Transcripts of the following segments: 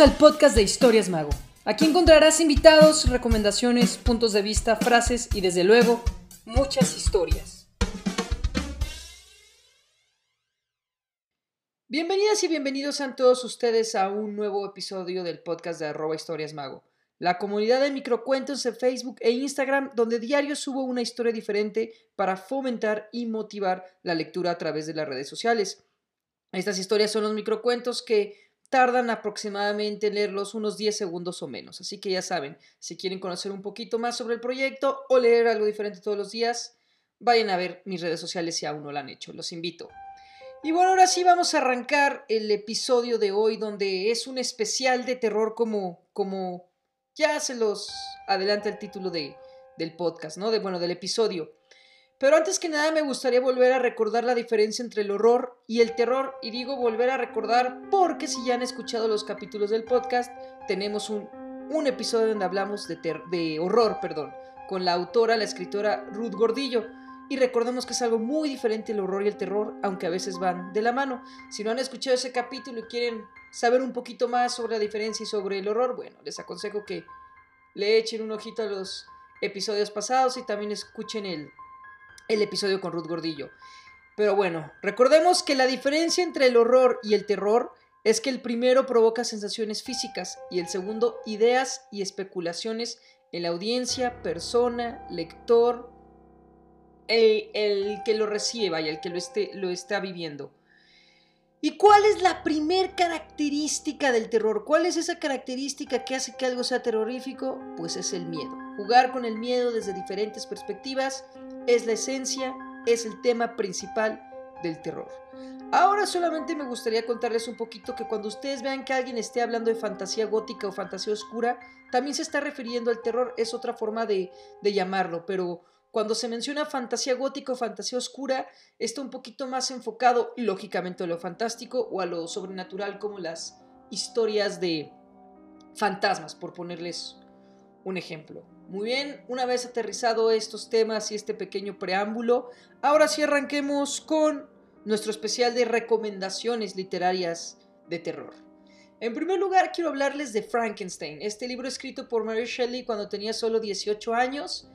Al podcast de Historias Mago. Aquí encontrarás invitados, recomendaciones, puntos de vista, frases y desde luego muchas historias. Bienvenidas y bienvenidos a todos ustedes a un nuevo episodio del podcast de arroba historias mago, la comunidad de microcuentos en Facebook e Instagram donde diario subo una historia diferente para fomentar y motivar la lectura a través de las redes sociales. Estas historias son los microcuentos que tardan aproximadamente en leerlos unos 10 segundos o menos. Así que ya saben, si quieren conocer un poquito más sobre el proyecto o leer algo diferente todos los días, vayan a ver mis redes sociales si aún no lo han hecho. Los invito. Y bueno, ahora sí vamos a arrancar el episodio de hoy donde es un especial de terror como, como ya se los adelanta el título de, del podcast, ¿no? De, bueno, del episodio. Pero antes que nada me gustaría volver a recordar la diferencia entre el horror y el terror. Y digo volver a recordar porque si ya han escuchado los capítulos del podcast, tenemos un, un episodio donde hablamos de, de horror, perdón, con la autora, la escritora Ruth Gordillo. Y recordemos que es algo muy diferente el horror y el terror, aunque a veces van de la mano. Si no han escuchado ese capítulo y quieren saber un poquito más sobre la diferencia y sobre el horror, bueno, les aconsejo que le echen un ojito a los episodios pasados y también escuchen el, el episodio con Ruth Gordillo. Pero bueno, recordemos que la diferencia entre el horror y el terror es que el primero provoca sensaciones físicas y el segundo ideas y especulaciones en la audiencia, persona, lector, el, que lo recibe, vaya, el que lo, esté, lo está viviendo. ¿Y cuál es la primer característica del terror? ¿Cuál es esa característica que hace que algo sea terrorífico? Pues es el miedo. Jugar con el miedo desde diferentes perspectivas es la esencia, es el tema principal del terror. Ahora solamente me gustaría contarles un poquito que cuando ustedes vean que alguien esté hablando de fantasía gótica o fantasía oscura, también se está refiriendo al terror, es otra forma de, de llamarlo, pero cuando se menciona fantasía gótica o fantasía oscura, está un poquito más enfocado, lógicamente, a lo fantástico o a lo sobrenatural, como las historias de fantasmas, por ponerles un ejemplo. Muy bien, una vez aterrizado estos temas y este pequeño preámbulo, ahora sí arranquemos con nuestro especial de recomendaciones literarias de terror. En primer lugar, quiero hablarles de Frankenstein, este libro escrito por Mary Shelley cuando tenía solo 18 años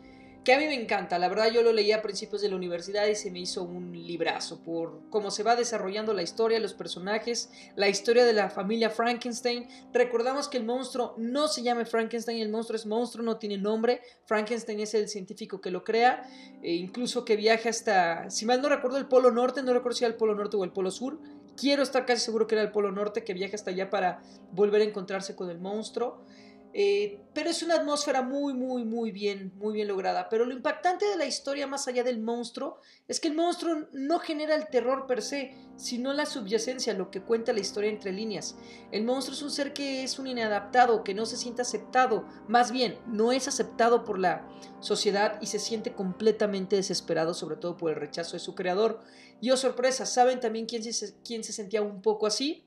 que a mí me encanta. La verdad yo lo leí a principios de la universidad y se me hizo un librazo por cómo se va desarrollando la historia, los personajes, la historia de la familia Frankenstein. Recordamos que el monstruo no se llama Frankenstein, el monstruo es monstruo, no tiene nombre. Frankenstein es el científico que lo crea, e incluso que viaja hasta, si mal no recuerdo, el Polo Norte, no recuerdo si era el Polo Norte o el Polo Sur. Quiero estar casi seguro que era el Polo Norte, que viaja hasta allá para volver a encontrarse con el monstruo. Eh, pero es una atmósfera muy, muy, muy bien, muy bien lograda. Pero lo impactante de la historia, más allá del monstruo, es que el monstruo no genera el terror per se, sino la subyacencia, lo que cuenta la historia entre líneas. El monstruo es un ser que es un inadaptado, que no se siente aceptado, más bien, no es aceptado por la sociedad y se siente completamente desesperado, sobre todo por el rechazo de su creador. Y oh sorpresa, ¿saben también quién se, quién se sentía un poco así?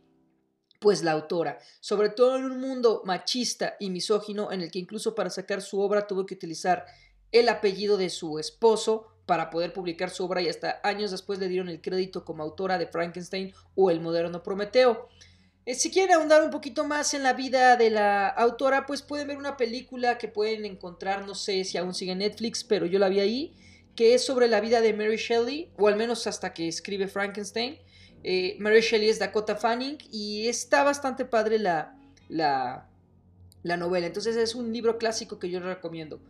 Pues la autora, sobre todo en un mundo machista y misógino en el que incluso para sacar su obra tuvo que utilizar el apellido de su esposo para poder publicar su obra y hasta años después le dieron el crédito como autora de Frankenstein o El moderno Prometeo. Eh, si quieren ahondar un poquito más en la vida de la autora, pues pueden ver una película que pueden encontrar, no sé si aún sigue en Netflix, pero yo la vi ahí, que es sobre la vida de Mary Shelley, o al menos hasta que escribe Frankenstein. Eh, Mary Shelley es Dakota Fanning y está bastante padre la, la, la novela. Entonces es un libro clásico que yo recomiendo.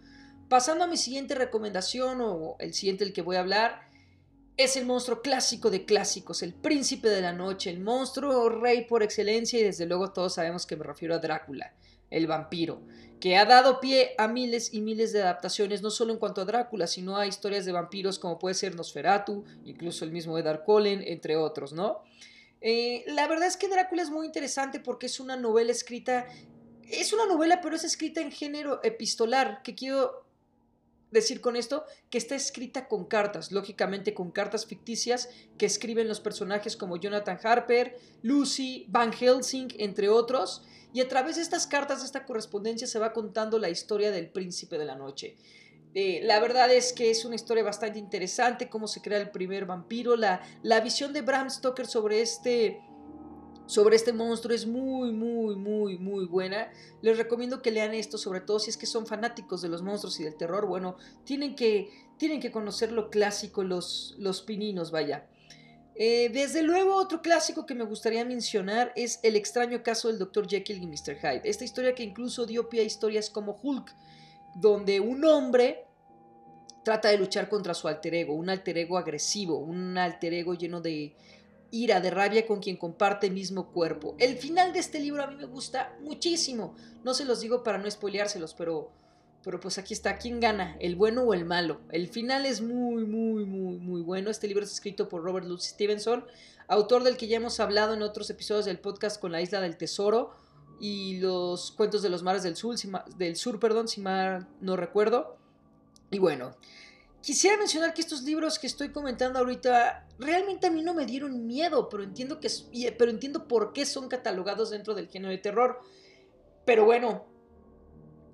Pasando a mi siguiente recomendación o el siguiente del que voy a hablar, es el monstruo clásico de clásicos, el príncipe de la noche, el monstruo rey por excelencia y desde luego todos sabemos que me refiero a Drácula, el vampiro que ha dado pie a miles y miles de adaptaciones, no solo en cuanto a Drácula, sino a historias de vampiros como puede ser Nosferatu, incluso el mismo Edgar Cullen, entre otros, ¿no? Eh, la verdad es que Drácula es muy interesante porque es una novela escrita, es una novela pero es escrita en género epistolar, que quiero decir con esto que está escrita con cartas, lógicamente con cartas ficticias que escriben los personajes como Jonathan Harper, Lucy, Van Helsing, entre otros, y a través de estas cartas, de esta correspondencia, se va contando la historia del príncipe de la noche. Eh, la verdad es que es una historia bastante interesante, cómo se crea el primer vampiro, la, la visión de Bram Stoker sobre este, sobre este monstruo es muy, muy, muy, muy buena. Les recomiendo que lean esto, sobre todo si es que son fanáticos de los monstruos y del terror. Bueno, tienen que, tienen que conocer lo clásico, los, los pininos, vaya. Eh, desde luego, otro clásico que me gustaría mencionar es El extraño caso del Dr. Jekyll y Mr. Hyde. Esta historia que incluso dio pie a historias como Hulk, donde un hombre trata de luchar contra su alter ego, un alter ego agresivo, un alter ego lleno de ira, de rabia con quien comparte el mismo cuerpo. El final de este libro a mí me gusta muchísimo. No se los digo para no spoileárselos, pero, pero pues aquí está. ¿Quién gana? ¿El bueno o el malo? El final es muy, muy, muy, muy bueno. Este libro es escrito por Robert Louis Stevenson, autor del que ya hemos hablado en otros episodios del podcast con la Isla del Tesoro y los cuentos de los mares del sur, del sur perdón, si mal no recuerdo. Y bueno, Quisiera mencionar que estos libros que estoy comentando ahorita realmente a mí no me dieron miedo, pero entiendo, que, pero entiendo por qué son catalogados dentro del género de terror. Pero bueno,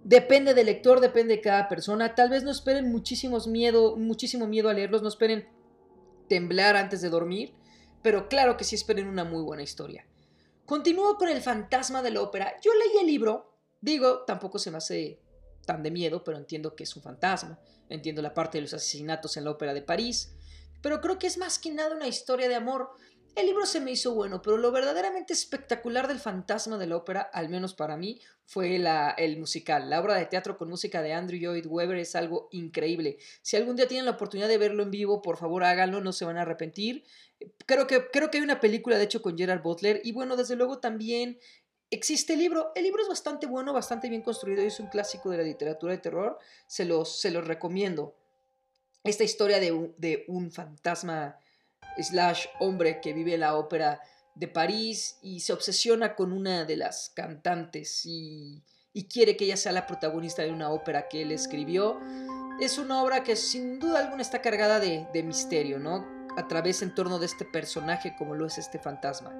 depende del lector, depende de cada persona. Tal vez no esperen muchísimos miedo, muchísimo miedo a leerlos, no esperen temblar antes de dormir, pero claro que sí esperen una muy buena historia. Continúo con El fantasma de la ópera. Yo leí el libro, digo, tampoco se me hace tan de miedo, pero entiendo que es un fantasma. Entiendo la parte de los asesinatos en la ópera de París. Pero creo que es más que nada una historia de amor. El libro se me hizo bueno, pero lo verdaderamente espectacular del fantasma de la ópera, al menos para mí, fue la, el musical. La obra de teatro con música de Andrew Lloyd Webber es algo increíble. Si algún día tienen la oportunidad de verlo en vivo, por favor háganlo, no se van a arrepentir. Creo que, creo que hay una película, de hecho, con Gerard Butler. Y bueno, desde luego también existe el libro. El libro es bastante bueno, bastante bien construido y es un clásico de la literatura de terror. Se los, se los recomiendo. Esta historia de un, de un fantasma slash hombre que vive en la ópera de París y se obsesiona con una de las cantantes y, y quiere que ella sea la protagonista de una ópera que él escribió. Es una obra que sin duda alguna está cargada de, de misterio, ¿no? A través en torno de este personaje como lo es este fantasma.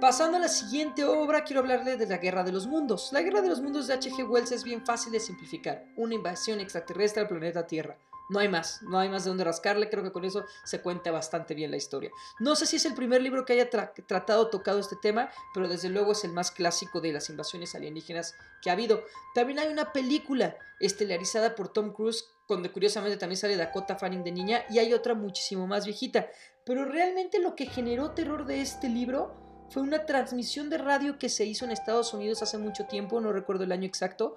Pasando a la siguiente obra, quiero hablarle de la Guerra de los Mundos. La Guerra de los Mundos de H.G. Wells es bien fácil de simplificar. Una invasión extraterrestre al planeta Tierra. No hay más, no hay más de dónde rascarle, creo que con eso se cuenta bastante bien la historia. No sé si es el primer libro que haya tratado tocado este tema, pero desde luego es el más clásico de las invasiones alienígenas que ha habido. También hay una película estelarizada por Tom Cruise, donde curiosamente también sale Dakota Fanning de niña, y hay otra muchísimo más viejita. Pero realmente lo que generó terror de este libro fue una transmisión de radio que se hizo en Estados Unidos hace mucho tiempo, no recuerdo el año exacto,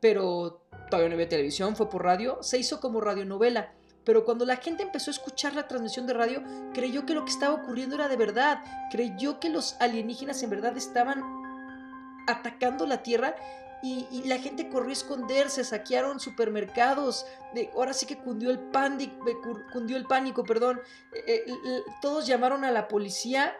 pero todavía no había televisión, fue por radio, se hizo como radionovela. Pero cuando la gente empezó a escuchar la transmisión de radio, creyó que lo que estaba ocurriendo era de verdad, creyó que los alienígenas en verdad estaban atacando la Tierra y, la gente corrió a esconderse, saquearon supermercados, de, ahora sí que cundió el, pánico, cundió el pánico, perdón, eh, eh, todos llamaron a la policía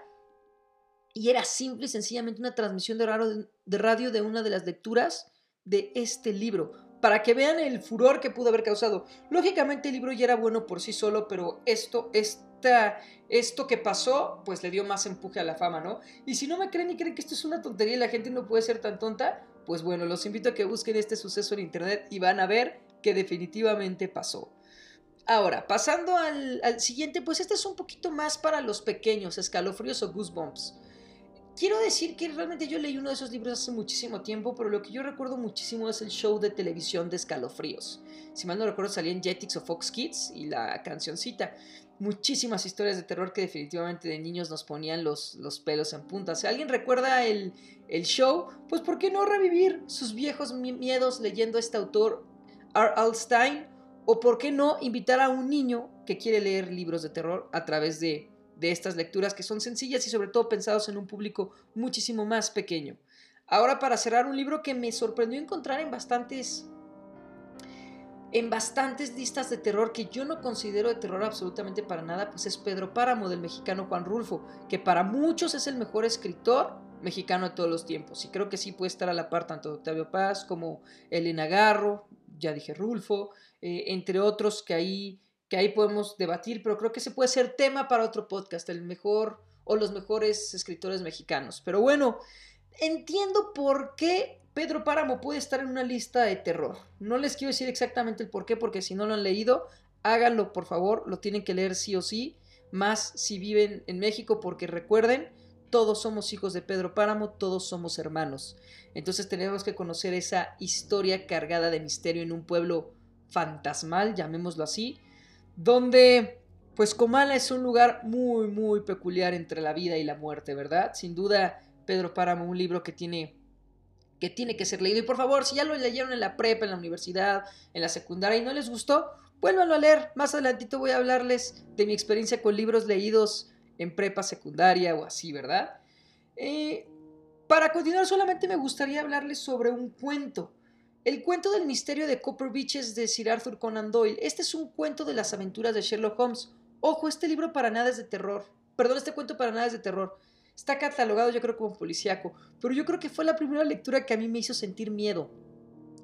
y era simple y sencillamente una transmisión de radio, de una de las lecturas de este libro, para que vean el furor que pudo haber causado. Lógicamente el libro ya era bueno por sí solo, pero esto, esta, esto que pasó, pues le dio más empuje a la fama, ¿no? Y si no me creen y creen que esto es una tontería y la gente no puede ser tan tonta, pues bueno, los invito a que busquen este suceso en internet y van a ver que definitivamente pasó. Ahora, pasando al, al siguiente, pues este es un poquito más para los pequeños, escalofríos o goosebumps. Quiero decir que realmente yo leí uno de esos libros hace muchísimo tiempo, pero lo que yo recuerdo muchísimo es el show de televisión de escalofríos. Si mal no recuerdo, salía en Jetix o Fox Kids y la cancioncita. Muchísimas historias de terror que definitivamente de niños nos ponían los, los pelos en punta. Si alguien recuerda el, el show, pues ¿por qué no revivir sus viejos miedos leyendo a este autor, R. Alstein? O ¿por qué no invitar a un niño que quiere leer libros de terror a través de de estas lecturas que son sencillas y sobre todo pensados en un público muchísimo más pequeño. Ahora para cerrar un libro que me sorprendió encontrar en bastantes en bastantes listas de terror que yo no considero de terror absolutamente para nada, pues es Pedro Páramo del mexicano Juan Rulfo, que para muchos es el mejor escritor mexicano de todos los tiempos. Y creo que sí puede estar a la par tanto Octavio Paz como Elena Garro, ya dije Rulfo, eh, entre otros que ahí que ahí podemos debatir, pero creo que se puede ser tema para otro podcast, el mejor o los mejores escritores mexicanos. Pero bueno, entiendo por qué Pedro Páramo puede estar en una lista de terror. No les quiero decir exactamente el por qué, porque si no lo han leído, háganlo por favor, lo tienen que leer sí o sí, más si viven en México, porque recuerden, todos somos hijos de Pedro Páramo, todos somos hermanos. Entonces tenemos que conocer esa historia cargada de misterio en un pueblo fantasmal, llamémoslo así, donde pues Comala es un lugar muy, muy peculiar entre la vida y la muerte, ¿verdad? Sin duda, Pedro Páramo, un libro que tiene que tiene que ser leído. Y por favor, si ya lo leyeron en la prepa, en la universidad, en la secundaria y no les gustó, vuélvanlo a leer. Más adelantito voy a hablarles de mi experiencia con libros leídos en prepa secundaria o así, ¿verdad? Eh, para continuar, solamente me gustaría hablarles sobre un cuento. El cuento del misterio de Copper Beaches de Sir Arthur Conan Doyle. Este es un cuento de las aventuras de Sherlock Holmes. Ojo, este libro para nada es de terror. Perdón, este cuento para nada es de terror. Está catalogado yo creo como policíaco, pero yo creo que fue la primera lectura que a mí me hizo sentir miedo.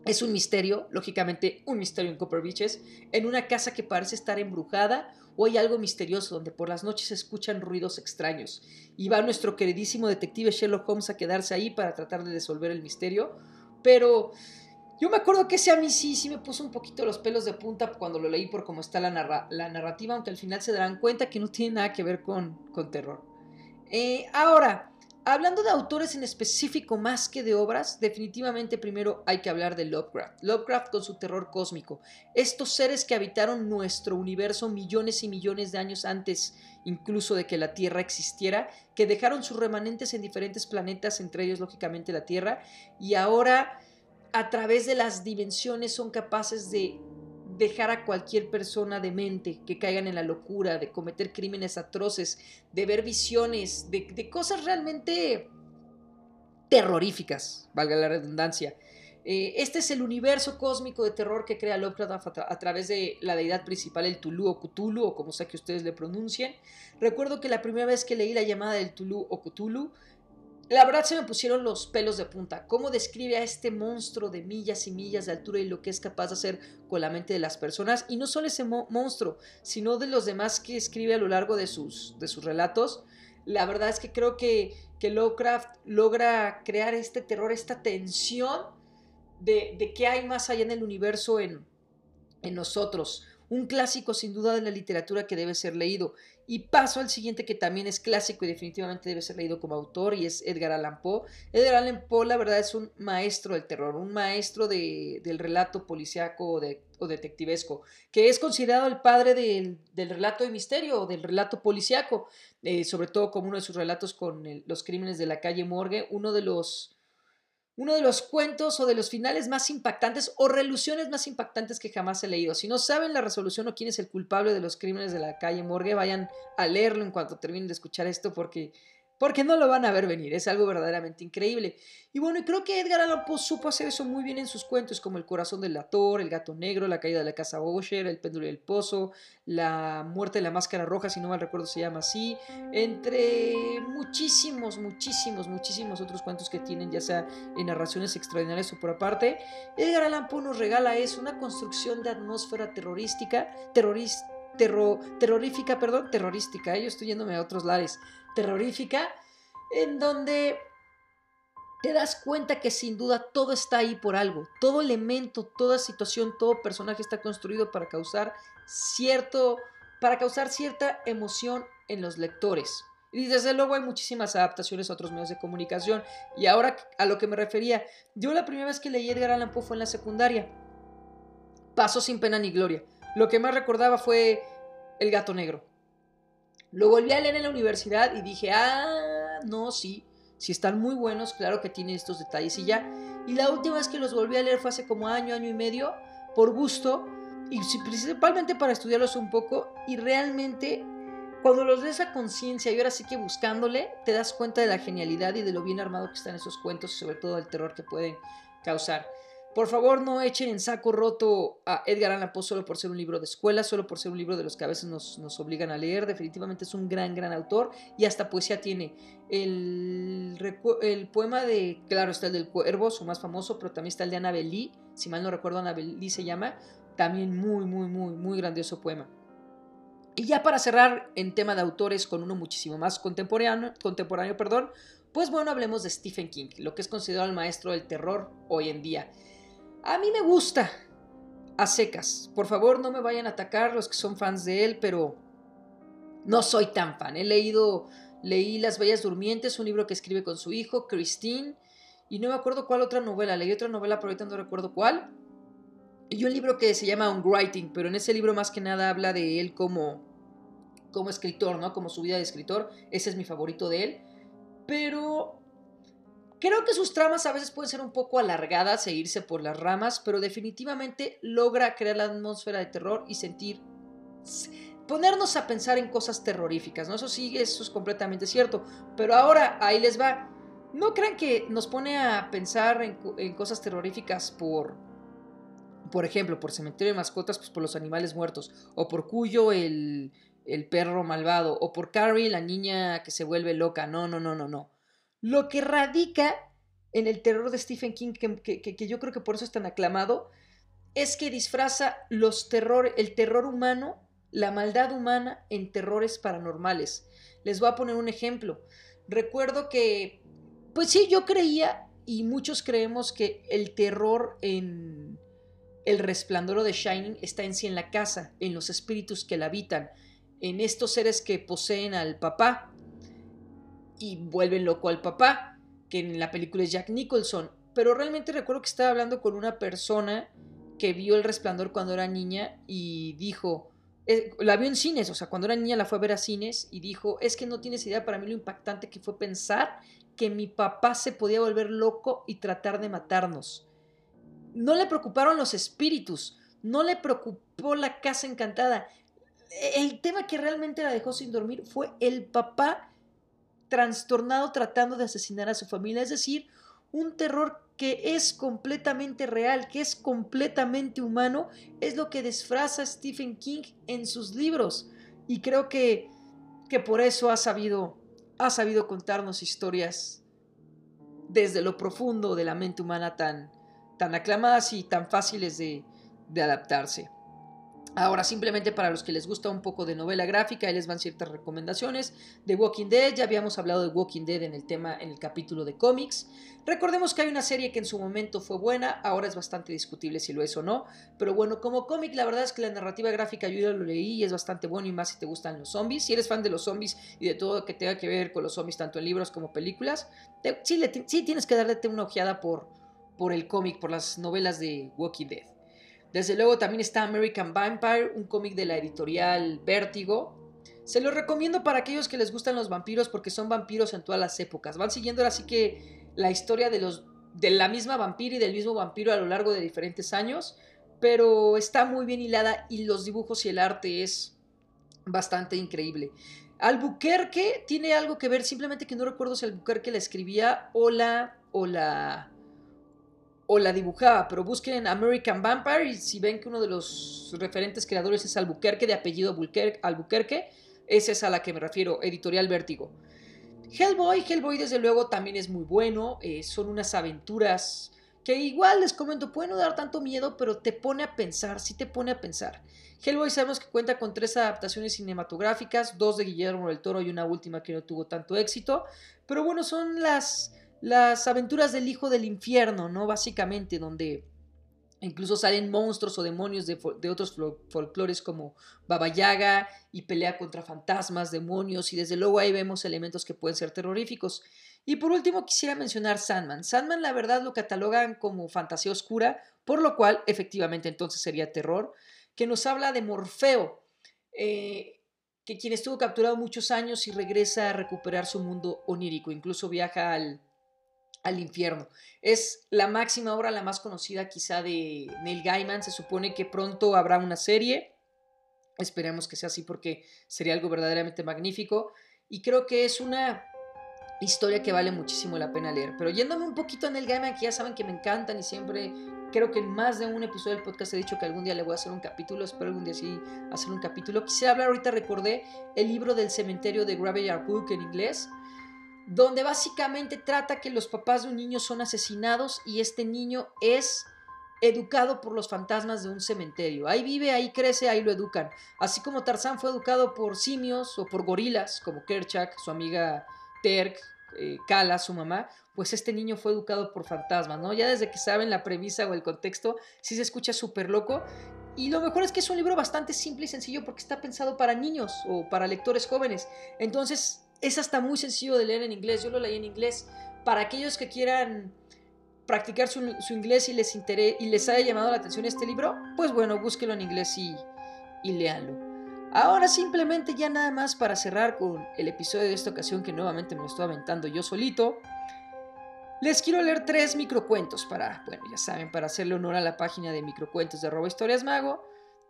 Es un misterio, lógicamente un misterio en Copper Beaches, en una casa que parece estar embrujada o hay algo misterioso donde por las noches se escuchan ruidos extraños. Y va nuestro queridísimo detective Sherlock Holmes a quedarse ahí para tratar de resolver el misterio. Pero yo me acuerdo que ese a mí sí, sí me puso un poquito los pelos de punta cuando lo leí por cómo está la, la narrativa, aunque al final se darán cuenta que no tiene nada que ver con, con terror. Eh, ahora, hablando de autores en específico más que de obras, definitivamente primero hay que hablar de Lovecraft. Lovecraft con su terror cósmico. Estos seres que habitaron nuestro universo millones y millones de años antes incluso de que la Tierra existiera, que dejaron sus remanentes en diferentes planetas, entre ellos lógicamente la Tierra, y ahora a través de las dimensiones son capaces de dejar a cualquier persona demente que caigan en la locura, de cometer crímenes atroces, de ver visiones, de, cosas realmente terroríficas, valga la redundancia. Eh, este es el universo cósmico de terror que crea Lovecraft a, a, través de la deidad principal, el Tulu o Cthulhu, o como sea que ustedes le pronuncien. Recuerdo que la primera vez que leí la llamada del Tulu o Cthulhu, la verdad se me pusieron los pelos de punta. ¿Cómo describe a este monstruo de millas y millas de altura y lo que es capaz de hacer con la mente de las personas? Y no solo ese monstruo, sino de los demás que escribe a lo largo de sus, de sus relatos. La verdad es que creo que, que Lovecraft logra crear este terror, esta tensión de, de qué hay más allá en el universo en, en nosotros un clásico sin duda de la literatura que debe ser leído. Y paso al siguiente que también es clásico y definitivamente debe ser leído como autor y es Edgar Allan Poe. Edgar Allan Poe la verdad es un maestro del terror, un maestro del relato policiaco o, detectivesco, que es considerado el padre del, relato de misterio o del relato policiaco, eh, sobre todo como uno de sus relatos con los crímenes de la calle Morgue, uno de los uno de los cuentos o de los finales más impactantes o reluciones más impactantes que jamás he leído. Si no saben la resolución o quién es el culpable de los crímenes de la calle Morgue, vayan a leerlo en cuanto terminen de escuchar esto porque porque no lo van a ver venir, es algo verdaderamente increíble. Y bueno, creo que Edgar Allan Poe supo hacer eso muy bien en sus cuentos, como El corazón del ator, El gato negro, La caída de la casa Bosher, El péndulo del pozo, La muerte de la máscara roja, si no mal recuerdo se llama así, entre muchísimos, muchísimos, muchísimos otros cuentos que tienen, ya sea en narraciones extraordinarias o por aparte. Edgar Allan Poe nos regala eso, una construcción de atmósfera terrorística, terrorista terrorífica, perdón, terrorística, ¿eh? yo estoy yéndome a otros lares, terrorífica, en donde te das cuenta que sin duda todo está ahí por algo, todo elemento, toda situación, todo personaje está construido para causar cierto, para causar cierta emoción en los lectores. Y desde luego hay muchísimas adaptaciones a otros medios de comunicación. Y ahora a lo que me refería, yo la primera vez que leí Edgar Allan Poe fue en la secundaria. Pasó sin pena ni gloria. Lo que más recordaba fue El gato negro. Lo volví a leer en la universidad y dije, ah, no, sí, si están muy buenos, claro que tienen estos detalles y ya. Y la última vez que los volví a leer fue hace como año, año y medio, por gusto, y principalmente para estudiarlos un poco, y realmente cuando los lees a conciencia y ahora sí que buscándole, te das cuenta de la genialidad y de lo bien armado que están esos cuentos y sobre todo el terror que pueden causar. Por favor, no echen en saco roto a Edgar Allan Poe solo por ser un libro de escuela, solo por ser un libro de los que a veces nos, obligan a leer. Definitivamente es un gran, gran autor y hasta poesía tiene. El, poema de, claro, está el del cuervo, su más famoso, pero también está el de Annabel Lee, si mal no recuerdo, Annabel Lee se llama. También muy, muy, muy, muy grandioso poema. Y ya para cerrar en tema de autores con uno muchísimo más contemporáneo, contemporáneo perdón, pues bueno, hablemos de Stephen King, lo que es considerado el maestro del terror hoy en día. A mí me gusta. A secas. Por favor, no me vayan a atacar los que son fans de él, pero no soy tan fan. He leído Leí Las Bellas Durmientes, un libro que escribe con su hijo, Christine. Y no me acuerdo cuál otra novela. Leí otra novela, pero ahorita no recuerdo cuál. Y un libro que se llama On Writing, pero en ese libro más que nada habla de él como, como escritor, ¿no? Como su vida de escritor. Ese es mi favorito de él. Pero creo que sus tramas a veces pueden ser un poco alargadas e irse por las ramas, pero definitivamente logra crear la atmósfera de terror y sentir ponernos a pensar en cosas terroríficas, ¿no? Eso sí, eso es completamente cierto. Pero ahora, ahí les va. No crean que nos pone a pensar en, cosas terroríficas por, por ejemplo, por cementerio de mascotas, pues por los animales muertos, o por Cuyo el, el perro malvado, o por Carrie la niña que se vuelve loca. No, no, no, no, no. Lo que radica en el terror de Stephen King, que, que yo creo que por eso es tan aclamado, es que disfraza los terror, el terror humano la maldad humana en terrores paranormales. Les voy a poner un ejemplo. Recuerdo que, pues sí, yo creía y muchos creemos que el terror en el resplandor de Shining está en sí en la casa, en los espíritus que la habitan, en estos seres que poseen al papá y vuelven loco al papá, que en la película es Jack Nicholson. Pero realmente recuerdo que estaba hablando con una persona que vio el resplandor cuando era niña y dijo, eh, la vio en cines, o sea, cuando era niña la fue a ver a cines y dijo, es que no tienes idea para mí lo impactante que fue pensar que mi papá se podía volver loco y tratar de matarnos. No le preocuparon los espíritus, no le preocupó la casa encantada. El tema que realmente la dejó sin dormir fue el papá trastornado tratando de asesinar a su familia, es decir, un terror que es completamente real, que es completamente humano, es lo que disfraza Stephen King en sus libros. Y creo que, que por eso ha sabido, ha sabido contarnos historias desde lo profundo de la mente humana tan, tan aclamadas y tan fáciles de, de adaptarse. Ahora, simplemente para los que les gusta un poco de novela gráfica, ahí les van ciertas recomendaciones. De Walking Dead, ya habíamos hablado de Walking Dead en el tema, en el capítulo de cómics. Recordemos que hay una serie que en su momento fue buena, ahora es bastante discutible si lo es o no. Pero bueno, como cómic, la verdad es que la narrativa gráfica yo ya lo leí y es bastante bueno y más si te gustan los zombies. Si eres fan de los zombies y de todo lo que tenga que ver con los zombies, tanto en libros como películas, sí, tienes que darte una ojeada por, por el cómic, por las novelas de Walking Dead. Desde luego también está American Vampire, un cómic de la editorial Vértigo. Se lo recomiendo para aquellos que les gustan los vampiros porque son vampiros en todas las épocas. Van siguiendo así que la historia de, los, de la misma vampira y del mismo vampiro a lo largo de diferentes años, pero está muy bien hilada y los dibujos y el arte es bastante increíble. Albuquerque tiene algo que ver, simplemente que no recuerdo si Albuquerque la escribía o la, o la o la dibujaba, pero busquen American Vampire y si ven que uno de los referentes creadores es Albuquerque, de apellido Albuquerque, esa es a la que me refiero, Editorial Vértigo. Hellboy, Hellboy desde luego también es muy bueno, eh, son unas aventuras que igual les comento, pueden no dar tanto miedo, pero te pone a pensar, sí te pone a pensar. Hellboy sabemos que cuenta con tres adaptaciones cinematográficas, dos de Guillermo del Toro y una última que no tuvo tanto éxito, pero bueno, son las las aventuras del hijo del infierno, ¿no? Básicamente, donde incluso salen monstruos o demonios de, otros folclores como Baba Yaga y pelea contra fantasmas, demonios y desde luego ahí vemos elementos que pueden ser terroríficos. Y por último quisiera mencionar Sandman. Sandman la verdad lo catalogan como fantasía oscura, por lo cual efectivamente entonces sería terror, que nos habla de Morfeo, eh, que quien estuvo capturado muchos años y regresa a recuperar su mundo onírico, incluso viaja al al infierno. Es la máxima obra, la más conocida quizá de Neil Gaiman. Se supone que pronto habrá una serie. Esperemos que sea así porque sería algo verdaderamente magnífico. Y creo que es una historia que vale muchísimo la pena leer. Pero yéndome un poquito a Neil Gaiman, que ya saben que me encantan y siempre creo que en más de un episodio del podcast he dicho que algún día le voy a hacer un capítulo. Espero algún día sí hacer un capítulo. Quisiera hablar ahorita, recordé el libro del cementerio de Graveyard Book en inglés donde básicamente trata que los papás de un niño son asesinados y este niño es educado por los fantasmas de un cementerio. Ahí vive, ahí crece, ahí lo educan. Así como Tarzán fue educado por simios o por gorilas, como Kerchak, su amiga Terk, eh, Kala, su mamá, pues este niño fue educado por fantasmas, ¿no? Ya desde que saben la premisa o el contexto, sí se escucha súper loco. Y lo mejor es que es un libro bastante simple y sencillo porque está pensado para niños o para lectores jóvenes. Entonces, es hasta muy sencillo de leer en inglés. Yo lo leí en inglés. Para aquellos que quieran practicar su, inglés y les, y les haya llamado la atención este libro, pues bueno, búsquelo en inglés y, y léanlo. Ahora simplemente ya nada más para cerrar con el episodio de esta ocasión que nuevamente me lo estoy aventando yo solito. Les quiero leer tres microcuentos para, bueno, ya saben, para hacerle honor a la página de microcuentos de arroba historias mago,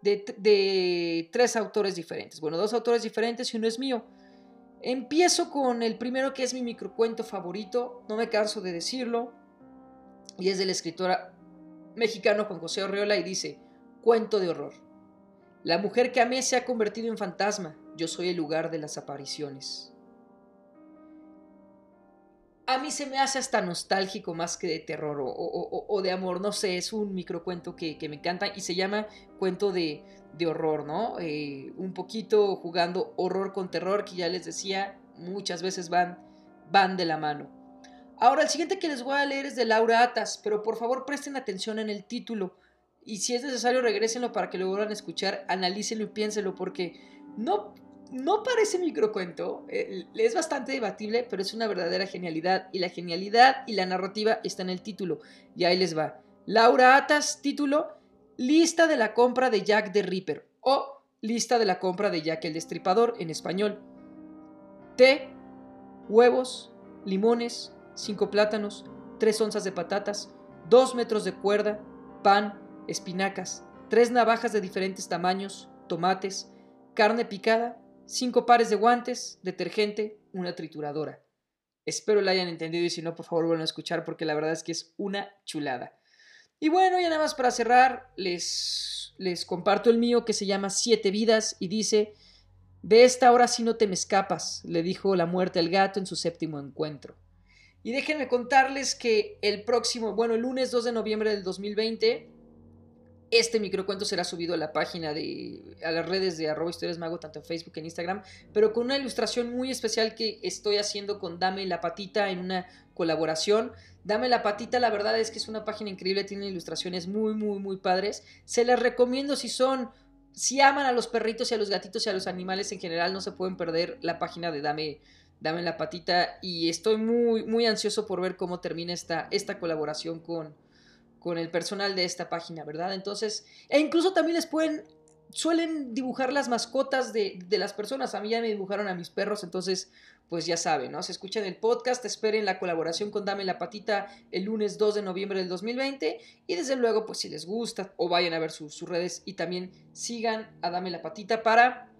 de, de tres autores diferentes. Bueno, dos autores diferentes y uno es mío. Empiezo con el primero que es mi microcuento favorito, no me canso de decirlo, y es del escritor mexicano Juan José Orreola y dice, cuento de horror. La mujer que amé se ha convertido en fantasma, yo soy el lugar de las apariciones. A mí se me hace hasta nostálgico más que de terror o, de amor, no sé, es un microcuento que, que me encanta y se llama cuento de, de horror, ¿no? Eh, un poquito jugando horror con terror, que ya les decía, muchas veces van, van de la mano. Ahora, el siguiente que les voy a leer es de Laura Atas, pero por favor presten atención en el título. Y si es necesario, regrésenlo para que lo vuelvan a escuchar, analícenlo y piénsenlo, porque no, no parece microcuento, eh, es bastante debatible, pero es una verdadera genialidad. Y la genialidad y la narrativa está en el título. Y ahí les va. Laura Atas, título, Lista de la compra de Jack the Ripper o Lista de la compra de Jack el Destripador en español. Té, huevos, limones, cinco plátanos, tres onzas de patatas, dos metros de cuerda, pan, espinacas, tres navajas de diferentes tamaños, tomates, carne picada, cinco pares de guantes, detergente, una trituradora. Espero la hayan entendido y si no, por favor vuelvan a escuchar porque la verdad es que es una chulada. Y bueno, ya nada más para cerrar, les, les comparto el mío que se llama Siete Vidas y dice, de esta hora si no te me escapas, le dijo la muerte al gato en su séptimo encuentro. Y déjenme contarles que el próximo, bueno, el lunes 2 de noviembre del 2020, este microcuento será subido a la página de, a las redes de arroba historias mago, tanto en Facebook como en Instagram, pero con una ilustración muy especial que estoy haciendo con Dame la Patita en una colaboración. Dame la Patita, la verdad es que es una página increíble, tiene ilustraciones muy, muy, muy padres. Se las recomiendo si son, si aman a los perritos y a los gatitos y a los animales en general, no se pueden perder la página de Dame, Dame la Patita y estoy muy, muy ansioso por ver cómo termina esta, esta colaboración con con el personal de esta página, ¿verdad? Entonces, e incluso también les pueden, suelen dibujar las mascotas de, de, las personas. A mí ya me dibujaron a mis perros, entonces, pues ya saben, ¿no? Se escuchan el podcast, esperen la colaboración con Dame la Patita el lunes 2 de noviembre del 2020 y desde luego, pues si les gusta o vayan a ver sus redes y también sigan a Dame la Patita para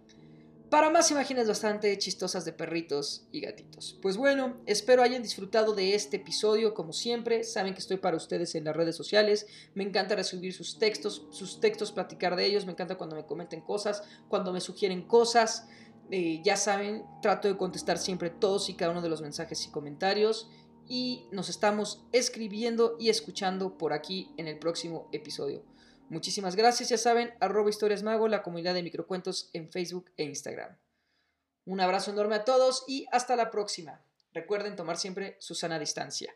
para más imágenes bastante chistosas de perritos y gatitos. Pues bueno, espero hayan disfrutado de este episodio como siempre. Saben que estoy para ustedes en las redes sociales. Me encanta recibir sus textos, sus textos, platicar de ellos. Me encanta cuando me comenten cosas, cuando me sugieren cosas. Eh, ya saben, trato de contestar siempre todos y cada uno de los mensajes y comentarios. Y nos estamos escribiendo y escuchando por aquí en el próximo episodio. Muchísimas gracias, ya saben, arroba historias mago, la comunidad de microcuentos en Facebook e Instagram. Un abrazo enorme a todos y hasta la próxima. Recuerden tomar siempre su sana distancia.